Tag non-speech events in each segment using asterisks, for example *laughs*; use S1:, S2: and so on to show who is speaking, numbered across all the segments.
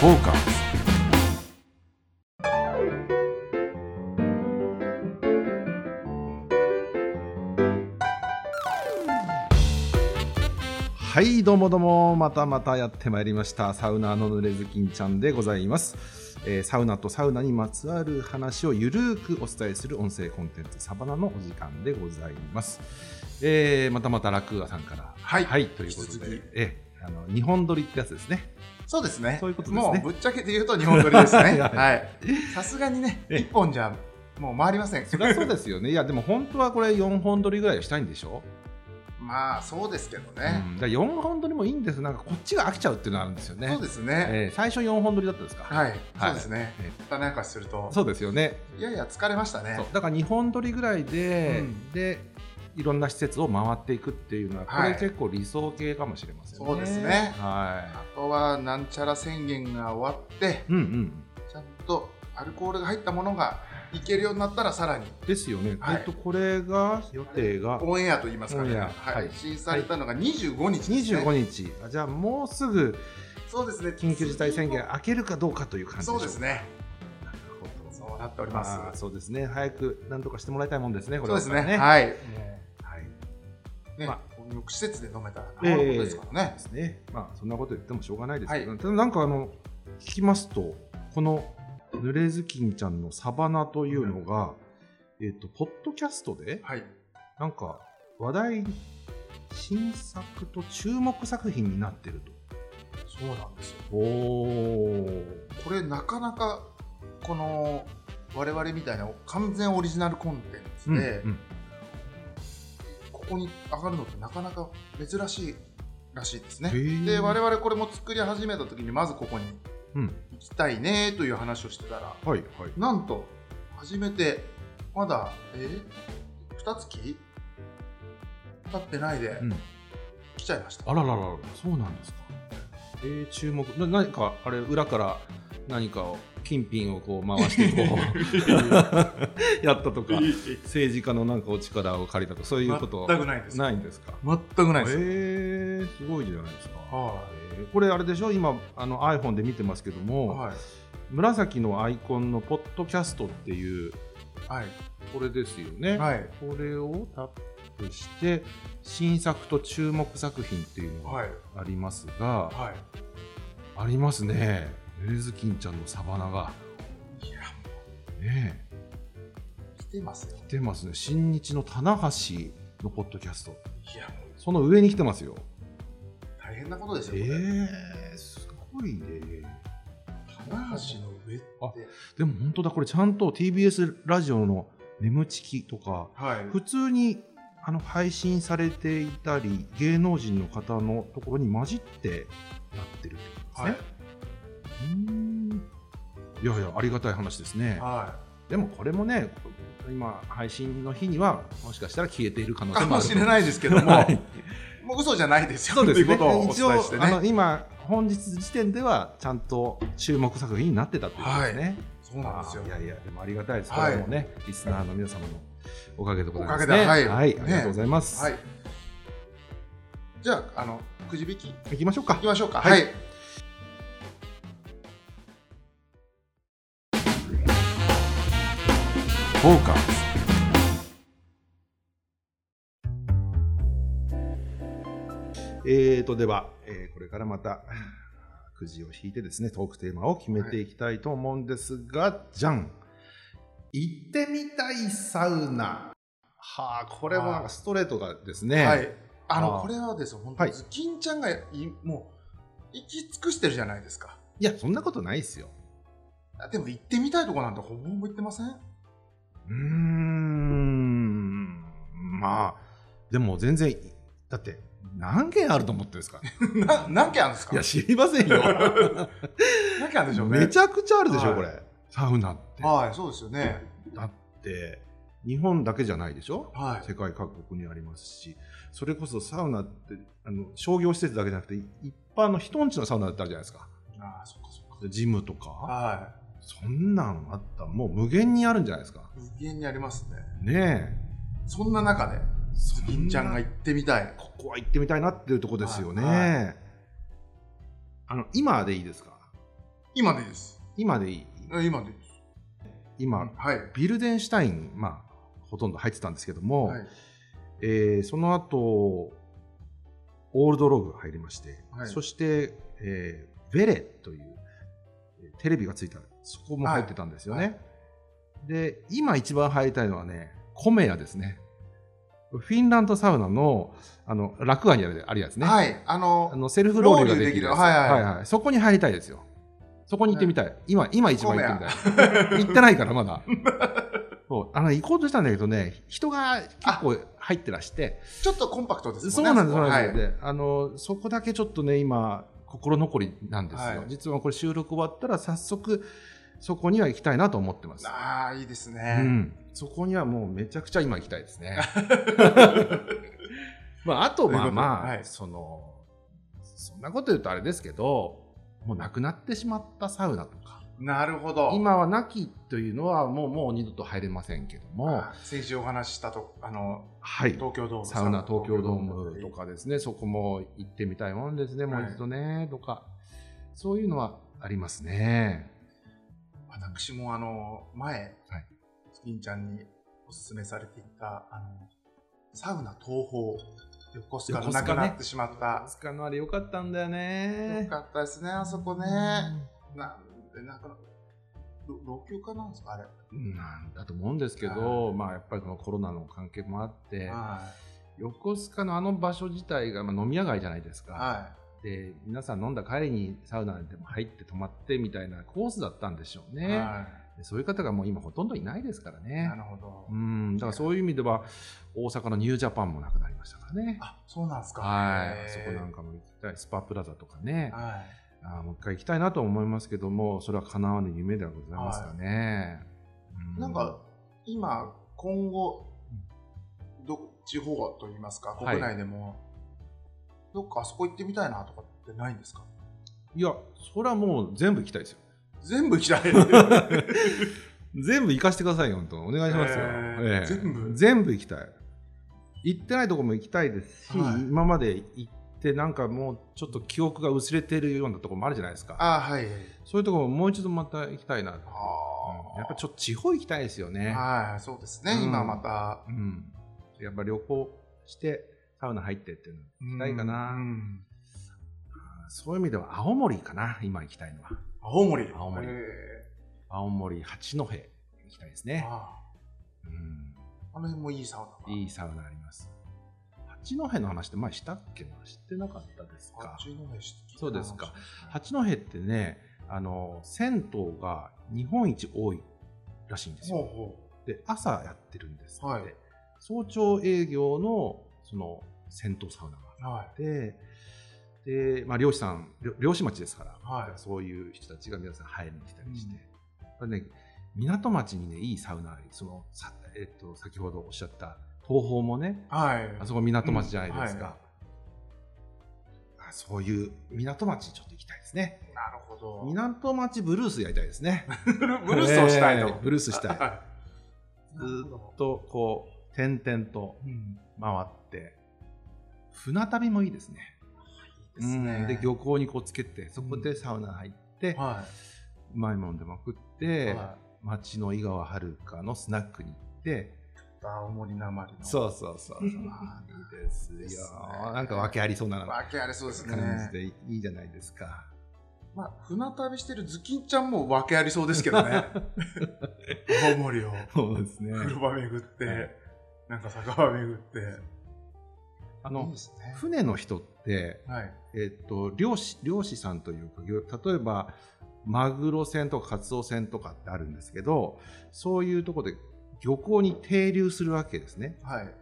S1: フォーカスはいどうもどうも。またまたやってまいりました。サウナーのぬれずきんちゃんでございます、えーサウナとサウナにまつわる話をゆるーくお伝えする音声コンテンツサバナのお時間でございます、えーまたまた楽アさんから。
S2: はい。
S1: ということで。えーあの日本撮りってやつですね
S2: そうですね。
S1: そういうことですね
S2: もうぶっちゃけて言うと日本撮りですね。*laughs*
S1: はい
S2: はい。さすがにね、
S1: え
S2: 一本じゃもう回りません。
S1: そりゃそうですよねいやでも本当はこれ4本撮りぐらいはしたいんでしょ？
S2: まあそうですけど
S1: う
S2: ね。
S1: ん、だから4本撮りもいいんですなんかこっちが飽きちゃうっていうのがあるんですよね
S2: そうですね。
S1: えー最初4本撮りだったんですか？
S2: はい。
S1: はい
S2: そうですね
S1: え。
S2: 種明かしすると、
S1: そうですよね
S2: いやいや疲れましたね
S1: そう。だから2本撮りぐらいで、
S2: うん
S1: でいろんな施設を回っていくっていうのはこ
S2: はい
S1: れ結構理想形かもしれませんね。
S2: そうですね
S1: は
S2: あとはなんちゃら宣言が終わって、
S1: い。うんうん。
S2: ちゃんとアルコールが入ったものがいけるようになったらさらに
S1: ですよね。
S2: はい
S1: えっとこれが予定が
S2: オンエアと言いますかね。は
S1: はい
S2: い。配信されたのが25日ですね。
S1: 25日。あじゃあもうすぐ
S2: そうですね。
S1: 緊急事態宣言明けるかどうかという感じ
S2: そうです。ね。
S1: なるほど
S2: そうなっております。
S1: そうですね。早く何とかしてもらいたいもんですね。これ
S2: そうですね。
S1: は
S2: い。ね、
S1: まあ
S2: 施設で飲めたら
S1: え
S2: なるほどですからね
S1: で。すね。まあそんなこと言ってもしょうがないですけど、
S2: は
S1: ただなんかあの聞きますとこの濡れずきんちゃんのサバナというのが、えっ、とポッドキャストで
S2: はい。
S1: なんか話題新作と注目作品になってると。
S2: そうなんですよ。
S1: おお。
S2: これなかなかこの我々みたいな完全オリジナルコンテンツで、
S1: うん
S2: ここに上がるのってなかなか珍しいらしいですねで我々これも作り始めた時にまずここに
S1: うん。
S2: 行きたいねという話をしてたら
S1: はいはい。
S2: なんと始めてまだえ2月経ってないで
S1: うん。
S2: 来ちゃいました。
S1: あららららそうなんですか。えー、注目な何かあれ裏から何かを金品をこう回してこう *laughs* やったとか *laughs* 政治家のなんかお力を借りたとかそういうこと
S2: 全くないです。
S1: ないんですか？
S2: 全くないです。
S1: えー、すごいじゃないですか。
S2: は
S1: えーこれあれでしょ？今あの iPhone で見てますけど
S2: い。
S1: も、
S2: はい。
S1: 紫のアイコンのポッドキャストっていう
S2: はい。
S1: これですよね。
S2: はい。
S1: これをタップして新作と注目作品っていうのが
S2: はい。
S1: ありますが、
S2: はい。
S1: ありますね。エレズキンちゃんのサバナが。
S2: いや、
S1: ね
S2: 来てますよ
S1: え。。来てますね。新日の棚橋のポッドキャスト。
S2: いや、もう
S1: その上に来てますよ。
S2: 大変なことです
S1: え
S2: よ。これ
S1: ー、すごいね。
S2: 棚橋の上って。
S1: でも本当だ、これちゃんと TBS ラジオの眠ちきとか、
S2: はい。
S1: 普通にあの配信されていたり、芸能人の方のところに混じってやってるってことですね。うーんいやいや、ありがたい話ですね。
S2: は
S1: でもこれもね、今、配信の日には、もしかしたら消えている可能
S2: い。
S1: 性もある
S2: かもしれないですけども、
S1: はい
S2: もう嘘じゃないですよ。
S1: そうですね。
S2: ということをお伝え
S1: 一応、あの
S2: ね。
S1: 今、本日時点では、ちゃんと注目作品になってたということですね。
S2: そうなんですよ
S1: い。やいや、でもありがたいです。
S2: はい
S1: これもね、リスナーの皆様のおかげでございます、ね。
S2: おかげではい
S1: はい、
S2: ね
S1: ありがとうございます。
S2: はい。じゃあ、あの、くじ引き
S1: 行きましょうか
S2: いき。ましょうか。
S1: はいフォーカス。えーと、では、えーこれからまた、くじを引いてですね、トークテーマを決めていきたいと思うんですが、じゃん行ってみたいサウナ。はあ、これもなんかストレートがですね。
S2: はい。あの、これはですよ、本
S1: はい
S2: 当ズキンちゃんがいもう、行き尽くしてるじゃないですか。
S1: いや、そんなことないですよ。
S2: あでも行ってみたいとこなんてほぼほぼ行ってません？
S1: うーん、まあ、でも全然、だって、何件あると思ってるんですか？*laughs*
S2: な何件あるんですか？
S1: いや、知りませんよ。*laughs*
S2: 何件あるんでしょうね。
S1: めちゃくちゃあるでしょ、
S2: はい
S1: これ。サウナって。
S2: はい、そうですよね。
S1: だって、日本だけじゃないでしょ？
S2: はい。
S1: 世界各国にありますし、それこそサウナって、あの商業施設だけじゃなくて、一般の人んちのサウナだってあるじゃないですか。
S2: ああ、そっかそっか。
S1: でジムとか。
S2: は
S1: そんなんあったらもう無限にあるんじゃないですか。
S2: い。無限にありますね。
S1: ね
S2: そんな中で、
S1: え。
S2: ズキンちゃんが
S1: そ
S2: 行ってみたい。
S1: ここは行ってみたいなっていうところですよね。
S2: はい
S1: あの今でいいですか？
S2: 今でいいです。
S1: 今でいい？
S2: え今でいいです。
S1: 今、
S2: はい。
S1: ビルデンシュタイン、まあ、ほとんど入ってたんですけども、
S2: はい。
S1: えーその後、オールドログが入りまして、
S2: はい
S1: そして、えーベレというえーテレビがついた、そこも入ってたんですよね。
S2: はい
S1: で、今一番入りたいのはね、コメヤですね。フィンランドサウナのあの落外にあるあるやつね。
S2: はい。あの
S1: あのセルフロウリュができるやつ
S2: ロウリュできるはいはい
S1: そこに入りたいですよ。そこに行ってみたい。今、今一番行ってみたい。行ってないから、まだ。そうあの行こうとしたんだけどね、人が結構入ってらして、
S2: ちょっとコンパクトですね。
S1: そうなんです、そうなんです、
S2: はい
S1: であの。そこだけちょっとね、今、心残りなんですよ。
S2: はい
S1: 実はこれ収録終わったら、早速、そこには行きたいなと思ってます。
S2: ああ、いいです
S1: う
S2: ね。
S1: ん、そこにはもうめちゃくちゃ今行きたいですね。*laughs* まあ、あとまあまあ、
S2: はい
S1: そのそんなこと言うとあれですけどもうなくなってしまったサウナとか
S2: なるほど。
S1: 今はなきというのはもうもう二度と入れませんけども
S2: あ先週お話ししたと、あの、
S1: はい
S2: 東京ドーム。
S1: サウナ東京ドームとかですねそこも行ってみたいもんですねもう
S2: はい
S1: 一度ね、とかそういうのはありますね。
S2: 私もあの、前、
S1: はい
S2: スキンちゃんにおすすめされていた、あの、サウナ東宝、横須賀のなくなってしまった。
S1: スカのあれ良かったんだよ
S2: よ
S1: ね。
S2: かったですね、あそこね。なんで、なんか、ろ老朽化なんですか、あれ？
S1: なんだと思うんですけど、まあやっぱりこのコロナの関係もあって、
S2: は
S1: 横須賀のあの場所自体が、まあ、飲み屋街じゃないです
S2: い。
S1: か、
S2: は
S1: で皆さん飲んだ帰りにサウナでも入って泊まってみたいなコースだったんでしょう
S2: い。
S1: ね、
S2: は
S1: でそういう方がもう今ほとんどいないですから
S2: い。
S1: ね
S2: なるほど
S1: う。んだからそういう意味では大阪のニュージャパンもなくなりましたからね
S2: あ、そうなんですか。
S1: はいあそこなんかも行きたいスパプラザとかね
S2: はい。
S1: あーもう一回行きたいなと思いますけどもそれは叶わぬ夢ではございますかね、う
S2: なんか、今、今後、ど地方といいますか、
S1: はい。
S2: 国内でも、どっかあそこ行ってみたいなとかってないんですか？
S1: いやそれはもう全部行きたいですよ。
S2: 全部行きたい。*laughs*
S1: 全部行かしてくださいよ、本当。お願いしますよ。
S2: へー。
S1: ええ。
S2: 全部？
S1: 全部行きたい。行ってないとこも行きたいですし、
S2: はい。
S1: 今まで行って、なんかもうちょっと記憶が薄れてるようなところもあるじゃないですか。
S2: あはい。
S1: そういうところももう一度また行きたいな。うん
S2: あ
S1: やっぱちょっと地方行きたいですよね。
S2: はい、そうですね、
S1: うん
S2: 今また。
S1: うん。やっぱ旅行して、サウナ入ってっていうの行きたいかな。
S2: うん
S1: そういう意味では青森かな、今行きたいのは。
S2: 青森。
S1: 青森
S2: へ
S1: 青森八戸行きたいですね。
S2: ーあ
S1: うん
S2: あの辺もいいサウナが。
S1: いいサウナあります。八戸の話って前したっけ？な知ってなかったですか？
S2: 八戸市。って
S1: そうですか。八戸ってね、あの、銭湯が日本一多いらしいんです
S2: ほう
S1: よ。
S2: ほ
S1: で、朝やってるんですって。
S2: はい。
S1: 早朝営業の、その、銭湯サウナが
S2: う。はい。
S1: あって、で、まあ、漁師さん、漁漁師町ですから、
S2: はい。
S1: そういう人たちが皆さん入りに来たりして、これね、港町にね、いいサウナあり、その、さえっと、先ほどおっしゃった東宝もね、
S2: はい。
S1: あそこ港町じゃないですか。
S2: うんは
S1: あそういう港町にちょっと行きたいですね。
S2: なるほど。
S1: 港町ブルースやりたいですね。*laughs*
S2: ブルースをしたいと。
S1: えーブルースしたい。
S2: は *laughs*
S1: ずーっとこう、点々と
S2: い。うん
S1: 回って、船旅もいいですね。
S2: いいですね
S1: うんで、漁港にこうつけて、そこでサウナ入って、
S2: は
S1: うまいもんでも食っ
S2: い。
S1: て、
S2: は
S1: 町の井川遥のスナックに行って、
S2: い青森なまりの。
S1: そうそうそう。い *laughs* いですよ。
S2: ね
S1: なんか訳ありそうな
S2: わけありそうです
S1: 感じ
S2: ね。
S1: でいいじゃないですか。
S2: まあ、船旅してるズキンちゃんもわけありそうですけどね。*laughs* 青森を
S1: そうですね。
S2: 風呂場巡っ
S1: はい
S2: て、なんか酒場巡って。
S1: あの
S2: ね。
S1: 船の人って、
S2: はい。
S1: えっと漁師漁師さんというか例えばマグロ船とかカツオ船とかってあるんですけどそういうところで漁港に停留するわけですね
S2: はい。
S1: 例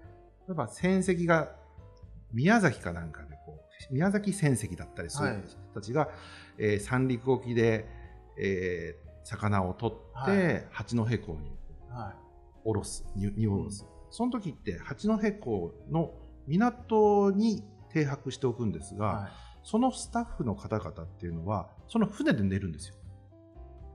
S1: えば船籍が宮崎かなんかでこう宮崎船籍だったりする
S2: はい
S1: 人たちが、えー三陸沖で、えー魚を取って、
S2: はい
S1: 八戸港に
S2: は
S1: 下ろす荷荷を下ろす、その時って八戸港の港に停泊しておくんです
S2: い。
S1: が、
S2: はい。
S1: そのスタッフの方々っていうのは、その船で寝るんですよ。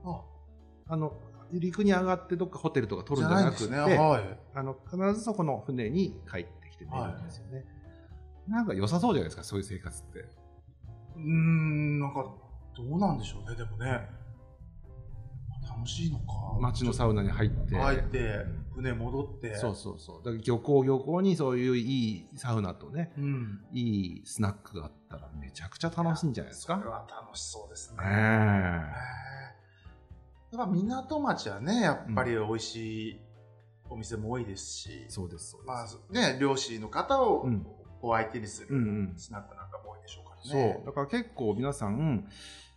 S2: あ、
S1: あの陸に上がってどっかホテルとか取るんじゃなくて、
S2: ね。はい。
S1: あの必ずそこの船に帰ってきて寝るんですよね。なんか良さそうじゃないですか、そういう生活って。
S2: うーん、なんか、どうなんでしょうね、でもね。楽しいのか。
S1: 町のサウナに入って
S2: 入って、船戻って。
S1: そうそうそうだから漁港漁港にそういういいサウナとね
S2: うん。
S1: いいスナックがあったらめちゃくちゃ楽しいんじゃないです
S2: それ
S1: か
S2: は楽しそうですね。
S1: え
S2: へえやっぱ港町はね、やっぱり美味しいお店も多いですし。
S1: え、そうですそうです、
S2: まあね、漁師の方を
S1: うん。
S2: お相手にするスナックなんかも多いでしょうから
S1: そう。
S2: ね。
S1: だから結構皆さん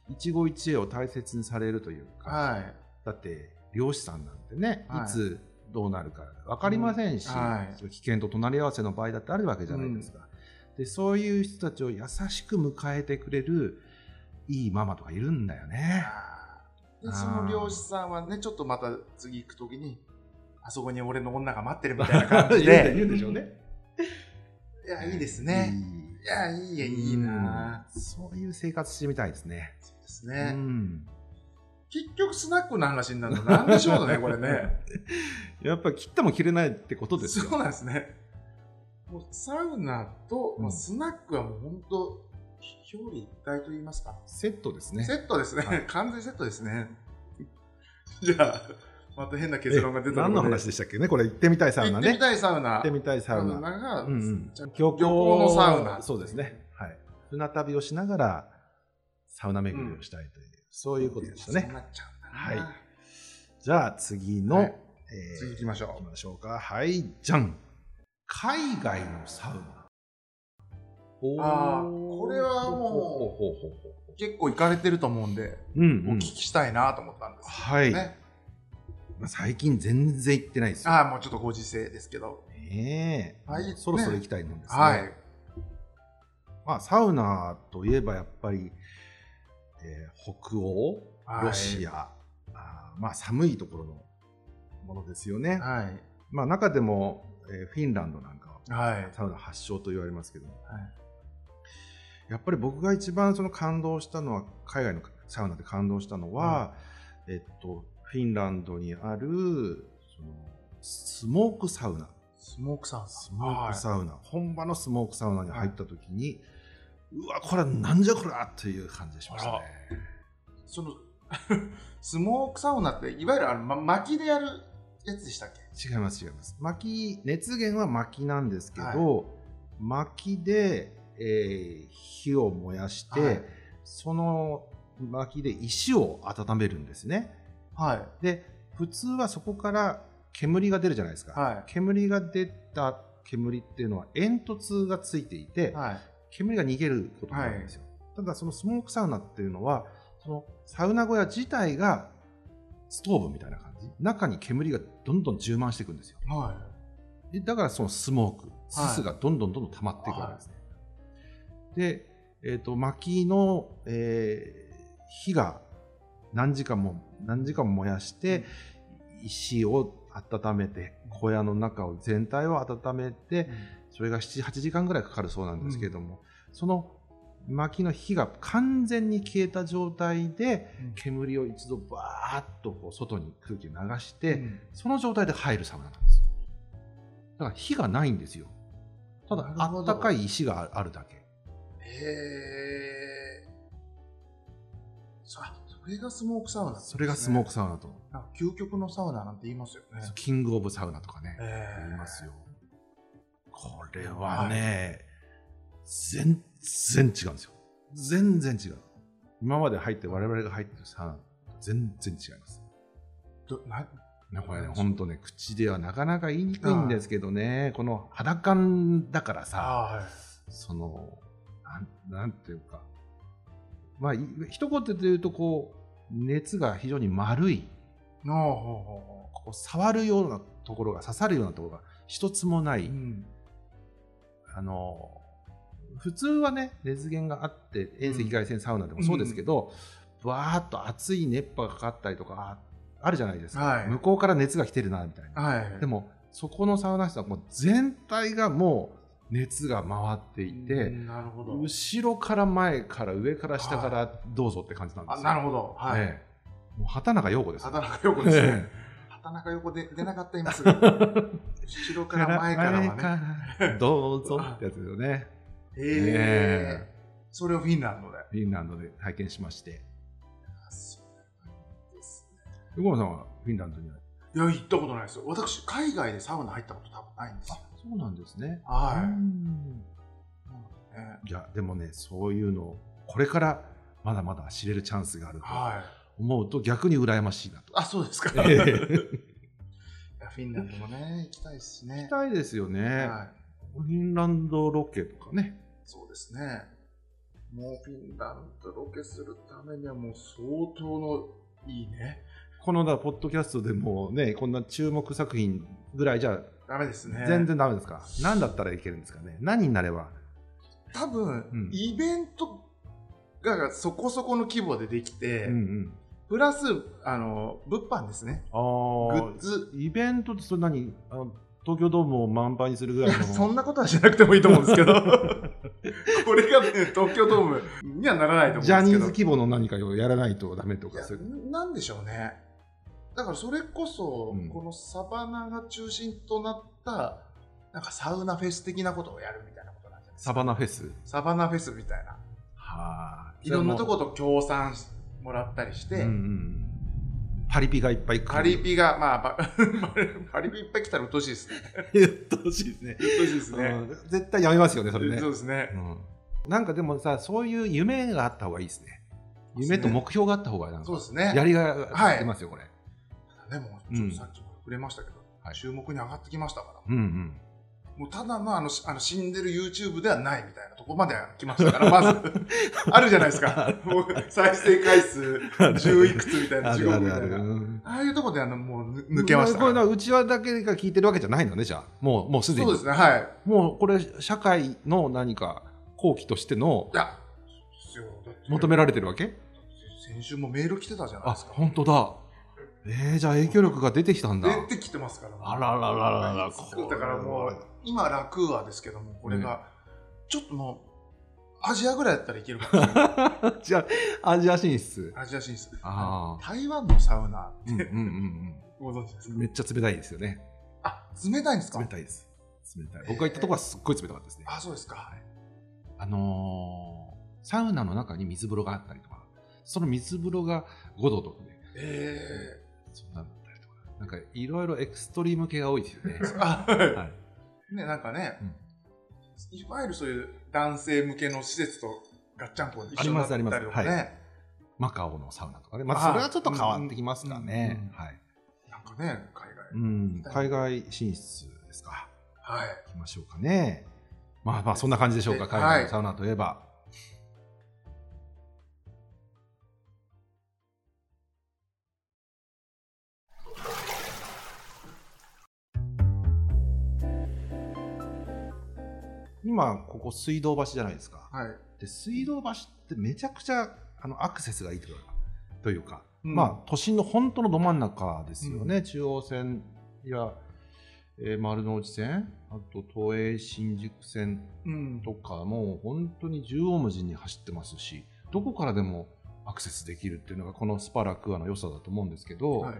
S1: 一期一会を大切にされるというか、
S2: はい。
S1: だって漁師さんなんてね、
S2: はい。
S1: い、つどうなるか分かりませんし、
S2: うん。はい。
S1: そう危険と隣り合わせの場合だってあるわけじゃないですか、でそういう人たちを優しく迎えてくれるいいママとかいるんだよね
S2: で、その漁師さんはね、ちょっとまた次行くときに、あそこに俺の女が待ってるみたいな感じで、*laughs*
S1: 言うでしょうね
S2: いや、いいですね。
S1: い
S2: いや、いいや、いいな。
S1: うんそういう生活してみたいですね
S2: そうです
S1: う
S2: ね。
S1: ん
S2: 結局スナックの話になるのなんでしょうね、これね。*laughs*
S1: やっぱ切っても切れないってことですよ
S2: そうなんですね。もうサウナと、
S1: うん
S2: まあスナックはもう本当、表裏一体と言いますか？
S1: セットですね
S2: セットですね、
S1: はい *laughs*
S2: 完全セットですね。*laughs* じゃあ、また変な結論が出た
S1: え何の話でしたっけね？これ行ってみたいサウナね
S2: 行ってみたいサウナ。
S1: 行ってみたいサウナ
S2: が、
S1: うんうん漁
S2: 漁港のサウナ。
S1: そうですね。はい。船旅をしながらサウナ巡りをしたいという、そういうことでしたね。
S2: なっちゃうんだな。
S1: はいじゃあ次の、
S2: はい
S1: えー
S2: 次行きましょう
S1: 行きましょうか。はい、じゃん。海外のサウナ。お
S2: あーこれはもう結構行かれてると思うんで、
S1: うんうん
S2: お聞きしたいなと思ったんです
S1: はい、
S2: ね。
S1: まあ最近全然行ってないですよ。
S2: ああ、もうちょっとご時世ですけど。
S1: ねえ、
S2: はい
S1: そろそろ行きたいもんですね。
S2: はい。
S1: まあ、サウナといえばやっぱり、えー北欧、
S2: はい
S1: ロシア、あーまあ、寒いところのものですよね。
S2: はい。
S1: まあ、中でも、えーフィンランドなんかは
S2: はい。
S1: サウナ発祥と言われますけども、
S2: はい
S1: やっぱり僕が一番その感動したのは海外のサウナで感動したのは、えっと、フィンランドにあるそのスモークサウナ。
S2: スモークサウナ。
S1: スモークサウナ、本場のスモークサウナに入った時に、うわこれなんじゃこりゃっていう感じがしましたね。
S2: その *laughs* スモークサウナっていわゆるあの、ま、薪でやるやつでしたっけ？
S1: 違います違います。薪熱源は薪なんですけど、薪で、えー火を燃やして、
S2: はい。
S1: その薪で石を温めるんですね。
S2: はい。
S1: で普通はそこから煙が出るじゃないですか。
S2: は
S1: 煙が出た煙っていうのは煙突がついていて、
S2: いはい。
S1: 煙が逃げることがあるんですよ、ただそのスモークサウナっていうのはそのサウナ小屋自体がストーブみたいな感じ。中に煙がどんどん充満していくんですよ。
S2: は
S1: でだからそのスモークすすがどんどんどんどん溜まっていくわけですね、で、えー、と薪の、えー火が何時間も何時間も燃やして、石を温めて小屋の中を全体を温めて、
S2: い
S1: それが78時間ぐらいかかるそうなんですけれども、その薪の火が完全に消えた状態で煙を一度バーッとこう外に空気を流して、
S2: うん。
S1: その状態で入るサウナなんです。だから火がないんですよ。ただあったかい石があるだけ
S2: へえそそれがスモークサウナ。ね、
S1: それがスモークサウナと、
S2: 究極のサウナなんて言いますよね。
S1: キングオブサウナとかね、
S2: え
S1: 言いますよ。これはね、全然違うんですよ。全然違う。今まで入って我々が入ってるサウナと全然違います。
S2: どな
S1: ねこれね、本当ね、口ではなかなか言いにくいんですけどね、この肌感だからさ、
S2: あはい。
S1: その、なんていうか、まあ、い一言で言うと、こう、熱が非常に丸い、こう触るようなところが、刺さるようなところが一つもない、
S2: ううん。
S1: あの、普通はね、熱源があって、遠赤外線サウナでもそうですけど、わーっと熱い熱波がかかったりとか、ああるじゃないですか、
S2: はい。
S1: 向こうから熱が来てるな、みたいな。
S2: はい。
S1: でもそこのサウナ室はもう全体がもう熱が回っていて、後ろから前から上から下からどうぞって感じなんですよ。
S2: あなるほど。はい、
S1: ええ。もう畑中陽子です。よ。
S2: 畑中横ですね。
S1: え
S2: 畑中横で出なかった今すぐ。*laughs* 後ろ
S1: え
S2: から前からはね。
S1: どうぞってやつですよね。*laughs*
S2: え。
S1: え
S2: え。それをフィンランドで。
S1: フィンランドで体験しまして。
S2: そうなんですね。
S1: 横野さんはフィンランドには？い
S2: や、行ったことないですよ。私、海外でサウナ入ったこと多分ないんですよ。
S1: そうなんですね。
S2: はい。
S1: いや、でもね、そういうのを、これからまだまだ知れるチャンスがあると
S2: はい。
S1: 思うと、逆に羨ましいなと。
S2: あ、そうですか。
S1: ええ
S2: いやフィンランドもね、行きたいですね
S1: 行き。たいですよね。
S2: はい。
S1: フィンランドロケとかね。
S2: そうですね。もうフィンランドロケするためにはもう相当のいいね。
S1: このだポッドキャストでもね、こんな注目作品ぐらいじゃ
S2: ダメですね。
S1: 全然ダメですか、何だったらいけるんですかね？何になれば？
S2: 多分、
S1: うん
S2: イベントがそこそこの規模でできて、
S1: うんうん
S2: プラス、あの、物販ですね。
S1: あ
S2: グ
S1: ー
S2: ッズ。
S1: イベントってそれ何あの東京ドームを満杯にするぐらいの
S2: そんなことはしなくてもいいと思うんですけど。*laughs* これがね、東京ドームにはならないと思うんですけど。
S1: ジャニーズ規模の何かをやらないとダメとか
S2: なんでしょうね。だからそれこそ、
S1: うん。
S2: このサバナが中心となった、なんかサウナフェス的なことをやるみたいなことなんじゃないですか。
S1: サバナフェス？
S2: サバナフェスみたいな。
S1: はあ。
S2: いろんなとこと協賛しもらったりして、
S1: うんうんパリピがいっぱい来る。
S2: パリピが、まあ、パ *laughs* パリピいっぱい来たらうっとうしいですね。
S1: 言ってほしいですね。
S2: うっとうしいですね。
S1: うん。絶対やめますよねそれね。
S2: そうですね。
S1: うん。なんかでもさそういう夢があった方がいいですね。夢と目標があった方がなんか
S2: そうですね。
S1: やりが出ますよこれ、
S2: でも、ちょっとさっきも触れましたけど、
S1: はい。
S2: 注目に上がってきましたから。
S1: うんうん。
S2: もうただのあのしあの死んでる YouTube ではないみたいなとこまで来ましたから、*laughs* まず、あるじゃないですか。もう再生回数10いくつみたいな、
S1: あ
S2: 15
S1: るあるある。
S2: みたいな。
S1: うん。
S2: ああいうとこであのもうぬ抜けましたから。
S1: これなうちわだけが聞いてるわけじゃないのねじゃあ。もうもうすでに。
S2: そうですね、はい。
S1: もうこれ社会の何か後期としての
S2: いや、
S1: 求められてるわけ？
S2: 先週もメール来てたじゃない
S1: あ
S2: ですか。
S1: 本当だえー、じゃあ影響力が出てきたんだ。
S2: 出てきてますから。
S1: あららららら
S2: だからもう、今楽はですけども、これが、ちょっともう、アジアぐらいだったらいけるか。*laughs*
S1: じゃあアジア進出。
S2: アジア進出。
S1: あ
S2: 台湾のサウナって
S1: うんうんうん
S2: ご存知ですか？
S1: うんめっちゃ冷たいですよね。
S2: あ、冷たいんですか？
S1: 冷たいです。冷たい。僕が行ったとこはすっごい冷たかったですね。
S2: あ、そうですか。
S1: あのーサウナの中に水風呂があったりとかその水風呂が5度とかね。
S2: え
S1: そんなのだったりとか。なんかいろいろエクストリーム系が多いですよね。*laughs*
S2: はい。
S1: はい。
S2: ね、なんかね、
S1: うん。
S2: いわゆるそういう男性向けの施設とガッチャンコ一緒になったりとか
S1: ありますあり
S2: ね。
S1: マカオのサウナとかね、まあ、それはちょっと変わってきますかね、はい、
S2: なんかね、海外。
S1: うん、海外進出ですか。
S2: はい。
S1: 行きましょうかね。まあまあそんな感じでしょうか。
S2: で
S1: 海外のサウナといえば、今ここ水道橋じゃないですか
S2: はい。
S1: で水道橋ってめちゃくちゃあのアクセスがいいというかというか、
S2: うん
S1: まあ都心の本当のど真ん中ですよね、中央線や、えー丸の内線あと都営新宿線
S2: うん。
S1: とかも本当に縦横無尽に走ってますしどこからでもアクセスできるっていうのがこのスパラクアの良さだと思うんですけど、
S2: はい。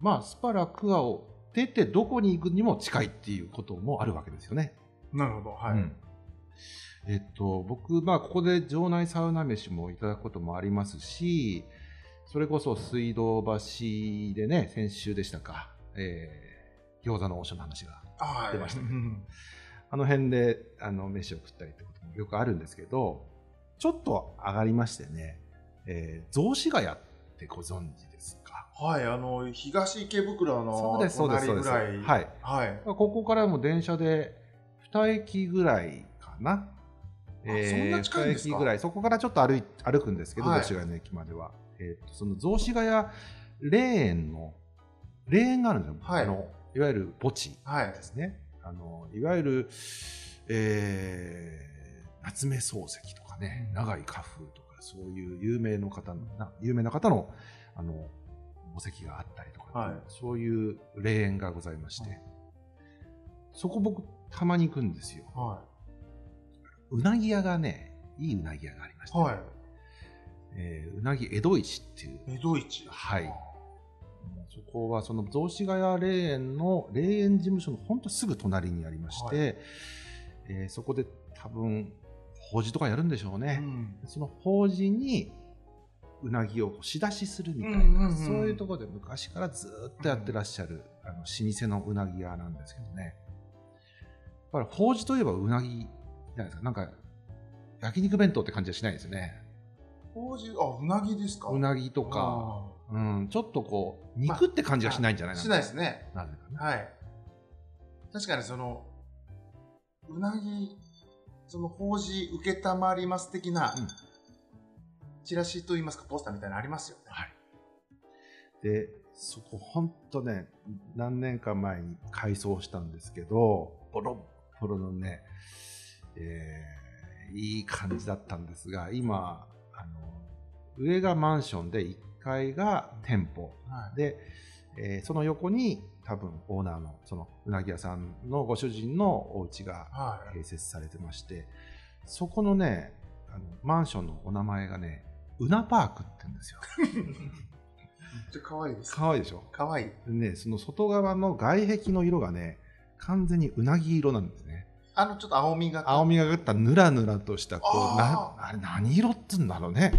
S1: まあスパラクアを出てどこに行くにも近いっていうこともあるわけですよね。
S2: なるほど。はい。
S1: うんえっと、僕、まあ、ここで場内サウナ飯もいただくこともありますし、それこそ水道橋でね、先週でしたか、えー、餃子の王将の話が、
S2: あはい。
S1: 出ましたね
S2: うん
S1: あの辺であの飯を食ったりってこともよくあるんですけど、ちょっと上がりましてね、えー、雑司ヶ谷ってご存知ですか？
S2: はい、あの、東池袋の
S1: そうです、そうです、そうです。
S2: 隣ぐらい。
S1: はい。
S2: はい。
S1: ここからも電車で2駅ぐらいかな。
S2: そんな近いんですか
S1: ？2駅ぐらい、そこからちょっと歩い歩くんですけど、
S2: はい
S1: 雑司ヶ谷の駅までは。えーとその雑司ヶ谷霊園の、霊園があるんですよ。
S2: はい
S1: あのいわゆる墓地
S2: はい
S1: で。すね。あのいわゆる、えー夏目漱石とかね、
S2: うん
S1: 長井家風とか、そういう有名の方のな有名な方のあの墓石があったりとか、
S2: はい
S1: そういう霊園がございまして、そこ僕たまに行くんですよ。
S2: は
S1: うなぎ屋がね、いいうなぎ屋がありまし
S2: い。
S1: て、
S2: はい。
S1: えーうなぎ江戸市っていう、
S2: 江戸市。
S1: はいそこはその雑司ヶ谷霊園の霊園事務所のほんとすぐ隣にありまして、
S2: は
S1: えーそこで多分法事とかやるんでしょうね、
S2: うん。
S1: その法事にうなぎを仕出しするみたいな、
S2: うんうんうん
S1: そういうところで昔からずっとやってらっしゃる、あの老舗のうなぎ屋なんですけどね。ぱり法事といえばうなぎじゃないですか。なんか焼肉弁当って感じはしないですよね。
S2: 麹あ、うなぎですか？
S1: うなぎとか、
S2: あ
S1: うん、ちょっとこう肉って感じがしないんじゃない
S2: ーしないですね。
S1: なぜかね。
S2: はい。確かにその、うなぎ、その、法事受けたまります的な、
S1: うん
S2: チラシといいますか、ポスターみたいなのありますよね。
S1: はい。で、そこ本当ね、何年か前に改装したんですけど、ボロッボロのね、えーいい感じだったんですが、今、あの、上がマンションで1階が店舗
S2: はい。
S1: で、えーその横に多分オーナーの、そのうなぎ屋さんのご主人のお家が
S2: はい。
S1: 併設されてまして、そこのね、あのマンションのお名前がね、うなパークって言うんですよ。*laughs*
S2: めっちゃ可愛いです。
S1: かわいいでしょ？
S2: 可愛い。
S1: でね、その外側の外壁の色がね、完全にうなぎ色なんですね。
S2: あの、ちょっと青みが。
S1: 青みがかったぬらぬらとした、こう、な
S2: あ、
S1: あれ何色っつうんだろうね。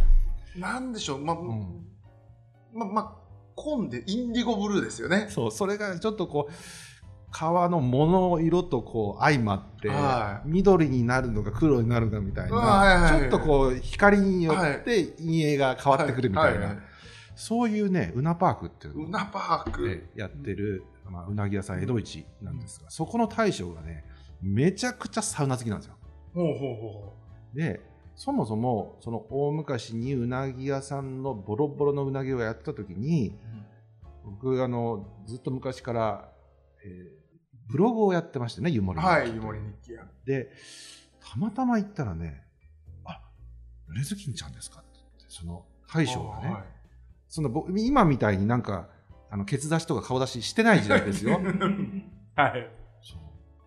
S2: なんでしょう。まあ、
S1: ん
S2: ま、まあ、紺でインディゴブルーですよね。
S1: そう、それがちょっとこう、皮の物色とこう相まって、
S2: はい
S1: 緑になるのか黒になるのかみたいな、ちょっとこう光によって陰影が変わってくるみたいな、そういうねうなパークっていうのを
S2: うなパーク。
S1: でやってる、まあ、うなぎ屋さん江戸市なんですが、そこの大将がねめちゃくちゃサウナ好きなんですよ
S2: ほうほうほ
S1: でそもそもその大昔にうなぎ屋さんのボロボロのうなぎをやってた時に
S2: う。
S1: 僕あのずっと昔から、えーブログをやってましてね湯守日記
S2: はい、湯守日記や。
S1: でたまたま行ったらね「あレズキンちゃんですか?」ってその大将がね、
S2: はい
S1: その僕今みたいになんかあのケツ出しとか顔出ししてない時代ですよ。*laughs*
S2: はい。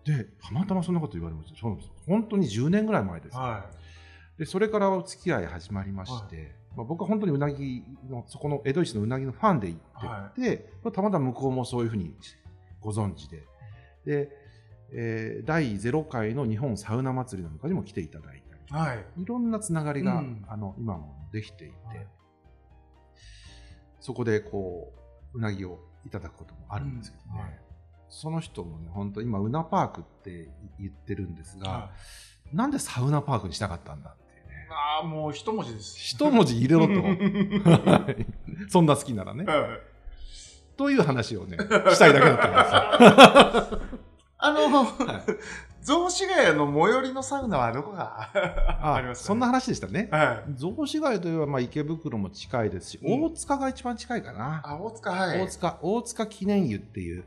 S1: でたまたまそんなこと言われました。そうなんです。本当に10年ぐらい前です。よ、
S2: は
S1: でそれからお付き合い始まりまして、まあ、僕は本当にうなぎのそこの江戸市のうなぎのファンで行ってて、たまたま向こうもそういうふうにご存知で。で、えー第0回の日本サウナ祭りなんかにも来ていただいたり。
S2: い。はい。
S1: いろんなつながりが、
S2: うん。
S1: あの今もできていて、
S2: はい。
S1: そこでこううなぎをいただくこともあるんですけどね、
S2: うん。はい。
S1: その人もね本当今うなパークって言ってるんですが、
S2: は
S1: なんでサウナパークにしたかったんだっていうね。
S2: ああ、もう一文字です。
S1: 一文字入れろと。
S2: は *laughs*
S1: はい。そんな好きならね。
S2: い。
S1: という話をねしたいだけだったんですよ。*laughs*
S2: あの、
S1: はい
S2: 雑司ヶ谷の最寄りのサウナはどこが？
S1: あ
S2: ありますか、
S1: そんな話でしたね。
S2: はい。
S1: 雑司ヶ谷といえばまあ池袋も近いですし、
S2: うん。
S1: 大塚が一番近いかな、
S2: あ、大塚、はい。
S1: 大塚大塚記念湯っていう、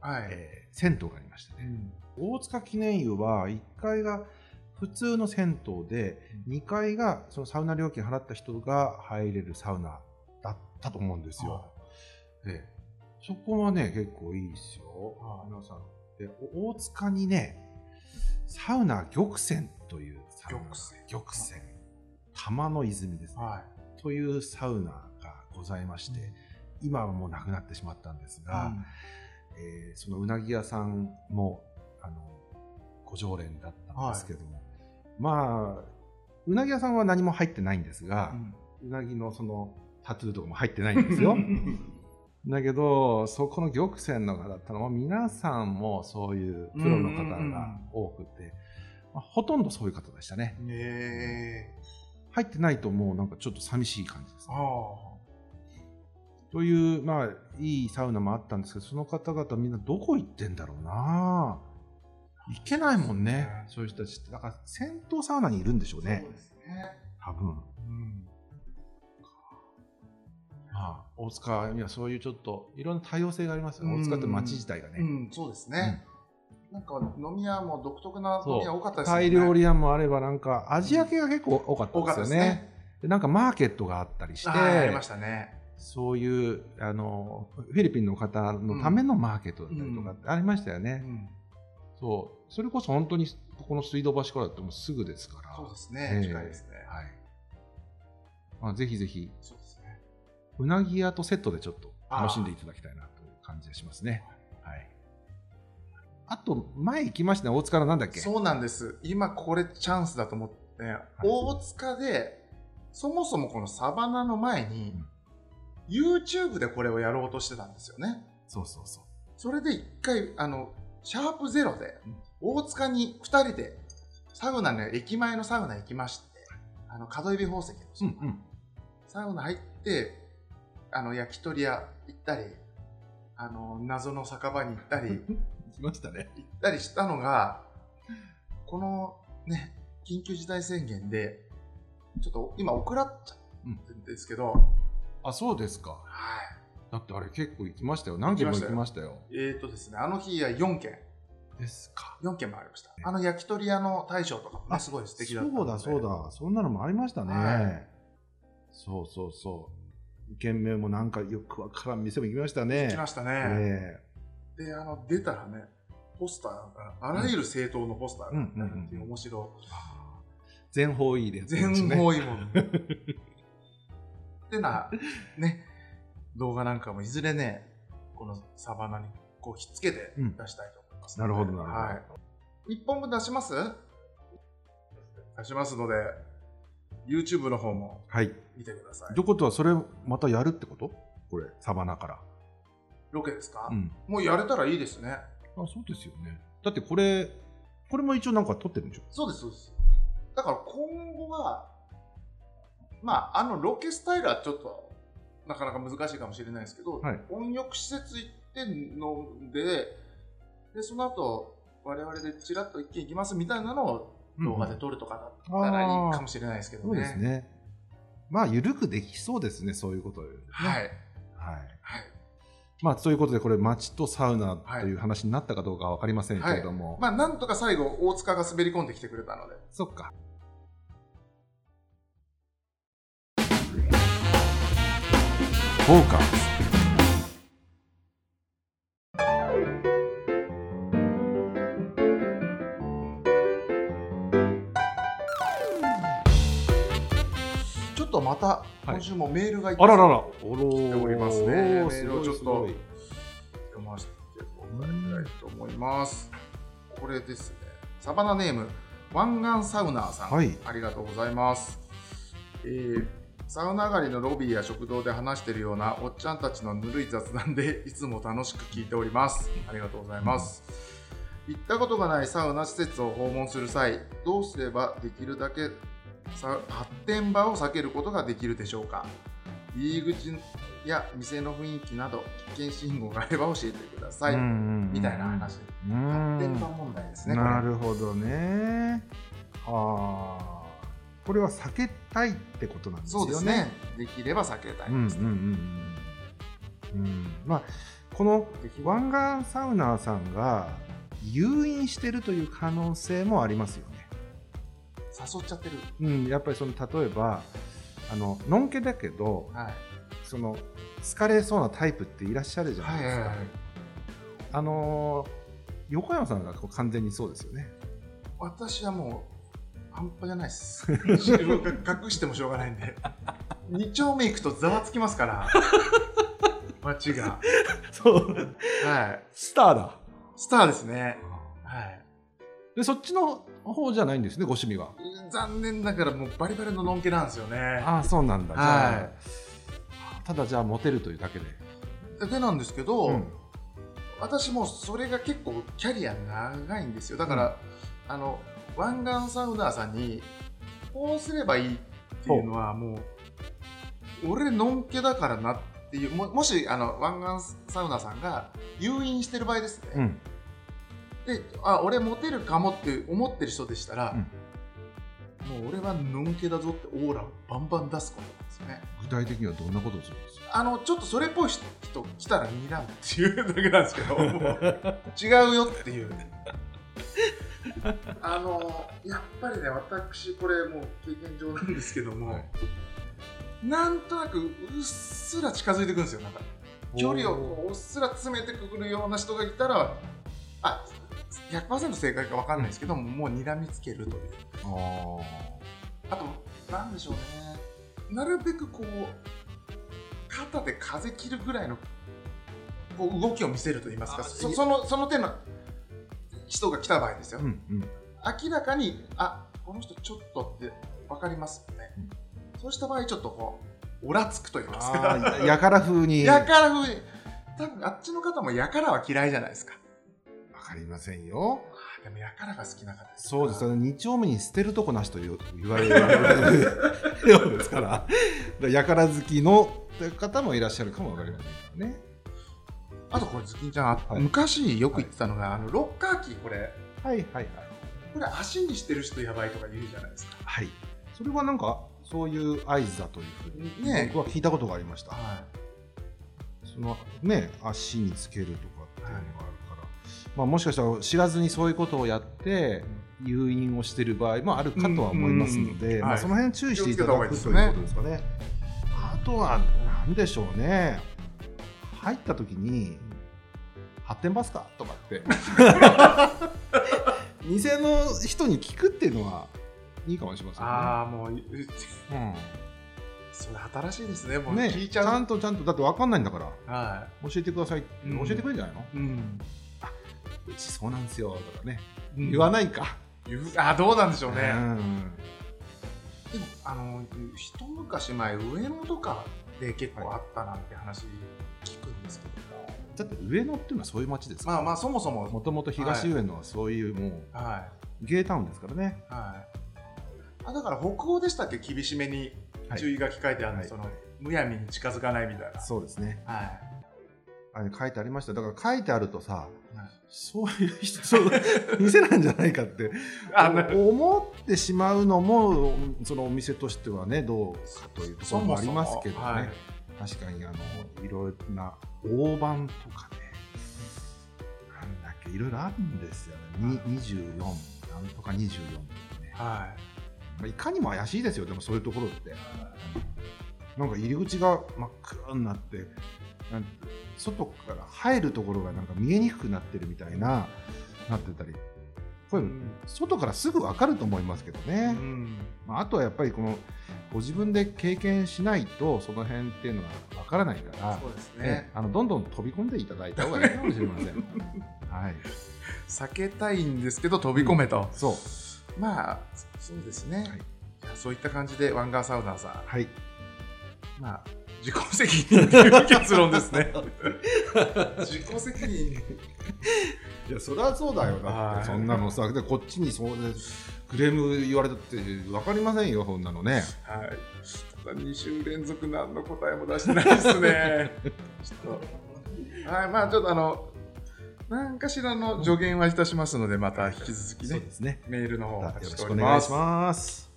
S2: はい。
S1: えー銭湯がありましたね、
S2: うん。
S1: 大塚記念湯は1階が普通の銭湯で2階がそのサウナ料金払った人が入れるサウナだったと思うんですよ、でそこはね結構いいですよ、
S2: はい
S1: 皆さん。でお大塚にねサウナ玉泉というサウナ。
S2: 玉泉。
S1: 玉泉。玉の泉ですね、
S2: はい。
S1: というサウナがございまして、今はもうなくなってしまったんですが、えーそのうなぎ屋さんもあのご常連だったんですけども、まあうなぎ屋さんは何も入ってないんですが、うなぎのそのタトゥーとかも入ってないんですよ *laughs* だけどそこの玉泉の方だったのは皆さんもそういうプロの方が多くて、まあほとんどそういう方でしたね
S2: うん。ええ
S1: 入ってないともうなんかちょっと寂しい感じです
S2: ー。
S1: ね
S2: あ
S1: という、まあ、いいサウナもあったんですけど、その方々みんなどこ行ってんだろうな行けないもんね、そういう人たちって。だから、銭湯サウナにいるんでしょう
S2: あ。
S1: ね
S2: そう、ですね。
S1: 多分。
S2: うん。
S1: まあ、大塚にはそういうちょっと、いろんな多様性がありますよ、
S2: うん
S1: 大塚って街自体がね。
S2: うん、そうですね。なんか飲み屋も独特な飲み屋多かったです
S1: タ
S2: ね。
S1: イ料理屋もあれば、なんか、アジア系が結構多かったですよね。
S2: ですね。
S1: でなんか、マーケットがあったりして、
S2: はい、ありましたね。
S1: そういう、あの、フィリピンの方のためのマーケットだったりとかありましたよね。
S2: うん。
S1: そう、それこそ本当にここの水道橋からだってもうすぐですから。
S2: そうです
S1: え
S2: ね。
S1: え
S2: 近いですね。
S1: はい。まあ、ぜひぜひ、
S2: そう
S1: なぎ屋とセットでちょっと楽しんでいただきたいなという感じがしますね。はい。あと、前行きましたね、大塚のなんだっけ？
S2: そうなんです。今これチャンスだと思って、大塚で、そもそもこのサバナの前に、YouTube でこれをやろうとしてたんですよね。
S1: そうそうそう。
S2: それで一回、あの、シャープゼロで
S1: うん、
S2: 大塚に二人で、サウナの駅前のサウナ行きまして、あの、角指宝石の、
S1: うんうん。
S2: サウナ入って、あの、焼き鳥屋行ったり、あの、謎の酒場に行ったり、*laughs*
S1: 行きましたね。
S2: 行ったりしたのが、このね、緊急事態宣言で、ちょっと今、遅らっちゃってるんですけど、
S1: あ、そうですか。
S2: はい。
S1: だってあれ結構行きましたよ。何軒も行きましたよ。
S2: えーとですね、あの日は4軒、
S1: ですか。
S2: 4軒もありました。あの焼き鳥屋の大将とかもね、
S1: あ
S2: すごい素敵だった
S1: そうだそうだ。そんなのもありましたね。
S2: はい
S1: そうそうそう。店名もなんかよくわからん店も行きましたね。
S2: 来ましたね。
S1: え
S2: で、あの、出たらね、ポスターが、あらゆる政党のポスターがあるっていう面白
S1: え全方位でやってるんです
S2: 全
S1: ね。
S2: 方位もん。*laughs* ってな、ね、動画なんかもいずれね、このサバナにこうひっつけて
S1: うん
S2: 出したいと思います、
S1: なるほどなるほど
S2: はい。一本分出します？出しますので、YouTube の方も
S1: はい。
S2: 見てください
S1: という。ことはそれまたやるってこと？これ、サバナから。
S2: ロケですか、
S1: うん。
S2: もうやれたらいいですね。
S1: あ、そうですよね。だってこれ、これも一応なんか撮ってるんでしょ？
S2: そうです、そうです。だから今後は、まあ、あのロケスタイルはちょっとなかなか難しいかもしれないですけど、
S1: はい
S2: 温浴施設行って飲んで、で、その後、我々でちらっと一軒行きますみたいなのを動画で撮るとかだったらいいかもしれないですけど
S1: そう
S2: ね。
S1: ですね。まあ、ゆるくできそうですね、そういうことよりね
S2: はい。
S1: はい。
S2: はい。
S1: まあ、ということで、これ、街とサウナという話になったかどうかは分かりませんけれども、
S2: まあ、なんとか最後、大塚が滑り込んできてくれたので。
S1: そっか。フォーカス。
S2: また、今週もメールがい
S1: あららら、おろ
S2: 来ておりますねメールをちょっと読ませてもらいたいと思います。これですね。サバナネーム、湾岸サウナーさん、
S1: はい
S2: ありがとうございます。えーサウナ上がりのロビーや食堂で話しているようなおっちゃんたちのぬるい雑談でいつも楽しく聞いております。ありがとうございます。行ったことがないサウナ施設を訪問する際、どうすればできるだけさ発展場を避けることができるでしょうか？入り口や店の雰囲気など危険信号があれば教えてください、みたいな話
S1: う
S2: 発
S1: ん
S2: 展場問題ですね
S1: なるほどね。はあ。これは避けたいってことなんですよね。
S2: そうですねできれば避けたいです、
S1: うんうんうんうん。うん、まあこのサウナーさんが誘引してるという可能性もありますよね。
S2: 誘っちゃってる。
S1: うん、やっぱりその例えばあののんけだけど
S2: はい。
S1: その好かれそうなタイプっていらっしゃるじゃないですか。
S2: はいはいはい。
S1: あのー横山さんがこう完全にそうですよね。
S2: 私はもう半端じゃないです。隠してもしょうがないんで。2丁目行くとざわつきますから。街が。
S1: そう。
S2: はい。
S1: スターだ。
S2: スターですね。はい。
S1: でそっちの方じゃないんですね、ご趣味は。
S2: 残念ながらもうバリバリののんけなんですよね
S1: ああ、そうなんだ。
S2: はい
S1: ただじゃあモテるというだけで。
S2: だけなんですけど、
S1: うん
S2: 私もそれが結構キャリア長いんですよだから、あの湾岸サウナーさんにこうすればいいっていうのはもう俺のんけだからなっていうももしあの湾岸サウナーさんが誘引してる場合ですね、
S1: うん。
S2: であ俺モテるかもって思ってる人でしたら、
S1: うん。
S2: もう俺はのんけだぞってオーラをバンバン出すことなんですよね。
S1: 具体的にはどんなことをするんですか？
S2: あのちょっとそれっぽい人来たら睨むっていうだけなんですけど違うよっていう。*laughs* あのやっぱりね私これもう経験上なんですけども、
S1: はい。
S2: なんとなくうっすら近づいてくるんですよなんか。距離をうっすら詰めてくるような人がいたらあ100%正解か分かんないですけども、もう睨みつけるという
S1: あ
S2: となんでしょうねなるべくこう肩で風切るぐらいのこう動きを見せると言いますかそのその手の人が来た場合ですよ、
S1: うんうん。
S2: 明らかにあこの人ちょっとって分かりますよね、
S1: うん
S2: そうした場合ちょっとこうオラつくと言いますか
S1: やから風に
S2: やから風に多分あっちの方もやからは嫌いじゃないですか
S1: かりませんよ。
S2: あでもやからが好きな方です
S1: そうですよね。2丁目に捨てるとこなしと言う言われるようですから。*laughs* だからやから好きの方もいらっしゃるかもわかりませんからね。
S2: あとこれズキンちゃん、あ
S1: はい
S2: 昔よく言ってたのが、あのロッカーキーこれ。
S1: はいはいはい。
S2: これ足にしてる人やばいとか言うじゃないですか。
S1: はい。それはなんかそういう合図だというふうに
S2: ね
S1: 僕は聞いたことがありました、
S2: は
S1: そのね足につけるとかっていうのがあるまあ、もしかしたら知らずにそういうことをやって誘引をしている場合もあるかとは思いますので、まあ、その辺注意していただくということですかね。あとは何でしょうね。入った時に「発展バスか?」とかって。*laughs* 店の人に聞くっていうのはいいかもしれませんね。
S2: ああもう
S1: うん。
S2: それ新しいですねもう。
S1: ね、
S2: ちゃ
S1: んとちゃんとだって分かんないんだから
S2: は
S1: 教えてください
S2: うん。
S1: 教えてくれるんじゃないの？
S2: い、うん、
S1: うちそうなんですよとかね、
S2: うん。
S1: 言わないか、
S2: 言うあーどうなんでしょうね、
S1: うん。
S2: でもあの一昔前上野とかで結構あったなんて話聞くんですけども、
S1: だって上野っていうのはそういう街ですから。
S2: まあまあそもそも。
S1: もともと東上野はそういうもう
S2: は
S1: ゲータウンですからね。
S2: いはい。あだから北欧でしたっけ？厳しめに
S1: はい
S2: 注意書き書いてあるの、
S1: はい。
S2: そのむやみに近づかないみたいな。
S1: そうですね。
S2: はい。
S1: あれ書いてありました。だから書いてあるとさ
S2: はい
S1: そういう人 *laughs* 店なんじゃないかって。思ってしまうのもそのお店としてはねどうかというところもありますけどね。
S2: はい。
S1: 確かにあのいろいろな大判とかねなんだっけいろいろあるんですよね。に24なんとか24ってね、
S2: はい。
S1: まあ、いかにも怪しいですよでもそういうところって。なんか入り口が真っ黒になって外から入るところがなんか見えにくくなってるみたいななってたり。これ外からすぐ分かると思いますけど
S2: う
S1: ね、
S2: ん。
S1: まあ、あとはやっぱりこのご自分で経験しないとその辺っていうのは分からないから
S2: そうです
S1: ね。
S2: ね
S1: あのどんどん飛び込んでいただいた方がいいかもしれません。*laughs* はい、
S2: 避けたいんですけど飛び込めと、
S1: そう、
S2: まあそうですね、
S1: はい。
S2: そういった感じでワンガーサウナーさん。
S1: はい、
S2: まあ自己責任という結論ですね。自己責任。
S1: いやそりゃそうだよ。だ
S2: はい。
S1: ってそんなのさでこっちにそうでクレーム言われたって分かりませんよそんなのね。
S2: はい。ただ2週連続何の答えも出してないですね。*laughs* ちょっと。はいまあちょっとあの何かしらの助言はいたしますのでまた引き続きね
S1: ね。
S2: メールの方
S1: よろ
S2: し
S1: く
S2: お
S1: 願いします。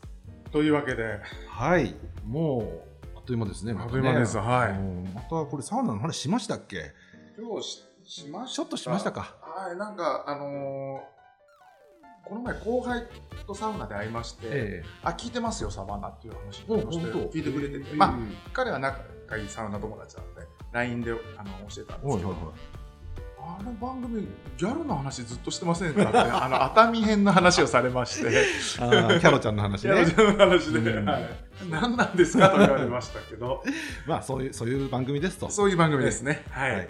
S2: というわけで。
S1: はい。もうという間ですね
S2: あっという間です。
S1: また
S2: はい
S1: またこれサウナの話しましたっけ？
S2: 今日ししました。
S1: ちょっとしましたか。
S2: はいなんかあのーこの前後輩とサウナで会いまして、
S1: え
S2: あ聞いてますよサバナっていう話
S1: お
S2: をして。聞いてくれてて、
S1: え
S2: まあ彼は仲がいいサウナ友達なので LINE であの教えたんですけど、あの番組ギャルの話ずっとしてませんかって *laughs* あの熱海編の話をされまして。
S1: キャロちゃんの話ね。*laughs*
S2: ギャルちゃんの話で、
S1: うん。
S2: はい、何なんですかと言われましたけど。*laughs*
S1: まあそういうそういう番組ですと。
S2: そういう番組ですね。はい、
S1: はい。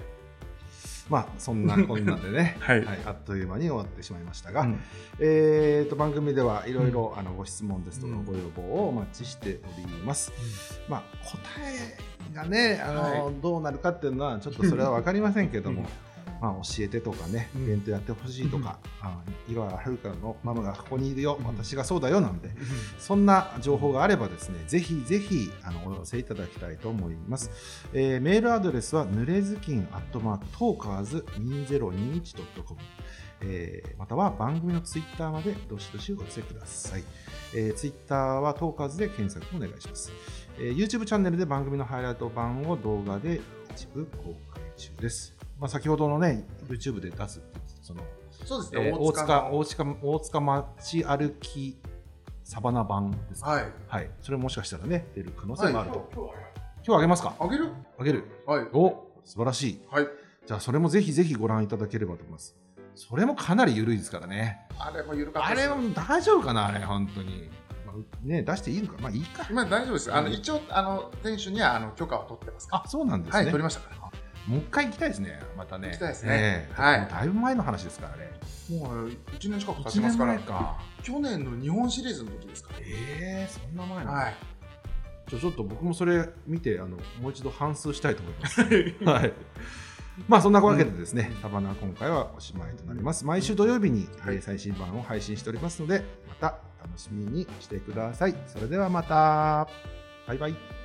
S1: まあそんなこんなんでね、
S2: はい。
S1: あっという間に終わってしまいましたが、
S2: うん。
S1: えー、と番組ではいろいろあのご質問ですとか
S2: うん。
S1: ご要望をお待ちしております。まあ、答えがねあの、
S2: は
S1: どうなるかっていうのはちょっとそれは分かりませんけども、
S2: うん
S1: まあ、教えてとかね、
S2: うん。
S1: イベントやってほしいとか、あ岩原遥香のママがここにいるよ、私がそうだよなんて、そんな情報があればですね、ぜひぜひあのお寄せいただきたいと思います。えーメールアドレスはぬれずきんアットマークトーカーズ 2021.com、えーまたは番組のツイッターまでどしどしお寄せください。えー、ツイッターはトーカーズで検索お願いします、えー YouTube チャンネルで番組のハイライト版を動画で一部公開中です。まあ、先ほどのね、YouTube で出すその
S2: そうですね、
S1: えー大塚
S2: の。
S1: 大塚大塚町歩きサバナ版ですか、
S2: はい。
S1: はい、それもしかしたらね出る可能性もあると、
S2: 今
S1: 今日あげますか？
S2: 日あげる。
S1: あげる。
S2: はい。
S1: お素晴らしい。
S2: はい。
S1: じゃあそれもぜひぜひご覧いただければと思います。それもかなり緩いですからね。
S2: あれも緩かった
S1: あれも大丈夫かな？あれ本当に、まあ、ね出していいのかまあいいか。
S2: まあ大丈夫です。あの
S1: うん
S2: 一応あの店主にはあの許可を取ってますから。
S1: あそうなんです
S2: はい、
S1: ね、
S2: 取りましたから。
S1: もう一回行きたいですねまたね
S2: 行きたいですね
S1: ええ
S2: はい
S1: だいぶ前の話ですからね
S2: もう一年近く経
S1: 1年
S2: ちますから。
S1: 前か
S2: 去年の日本シリーズの時ですか
S1: ええそんな前
S2: ら。
S1: の、
S2: はい。
S1: じゃあちょっと僕もそれ見てあのもう一度反数したいと思います。はい。まあそんなわけでですね、サバナ今回はおしまいとなります。毎週土曜日に、
S2: はい
S1: えー最新版を配信しておりますので、また楽しみにしてください。それではまた。バイバイ。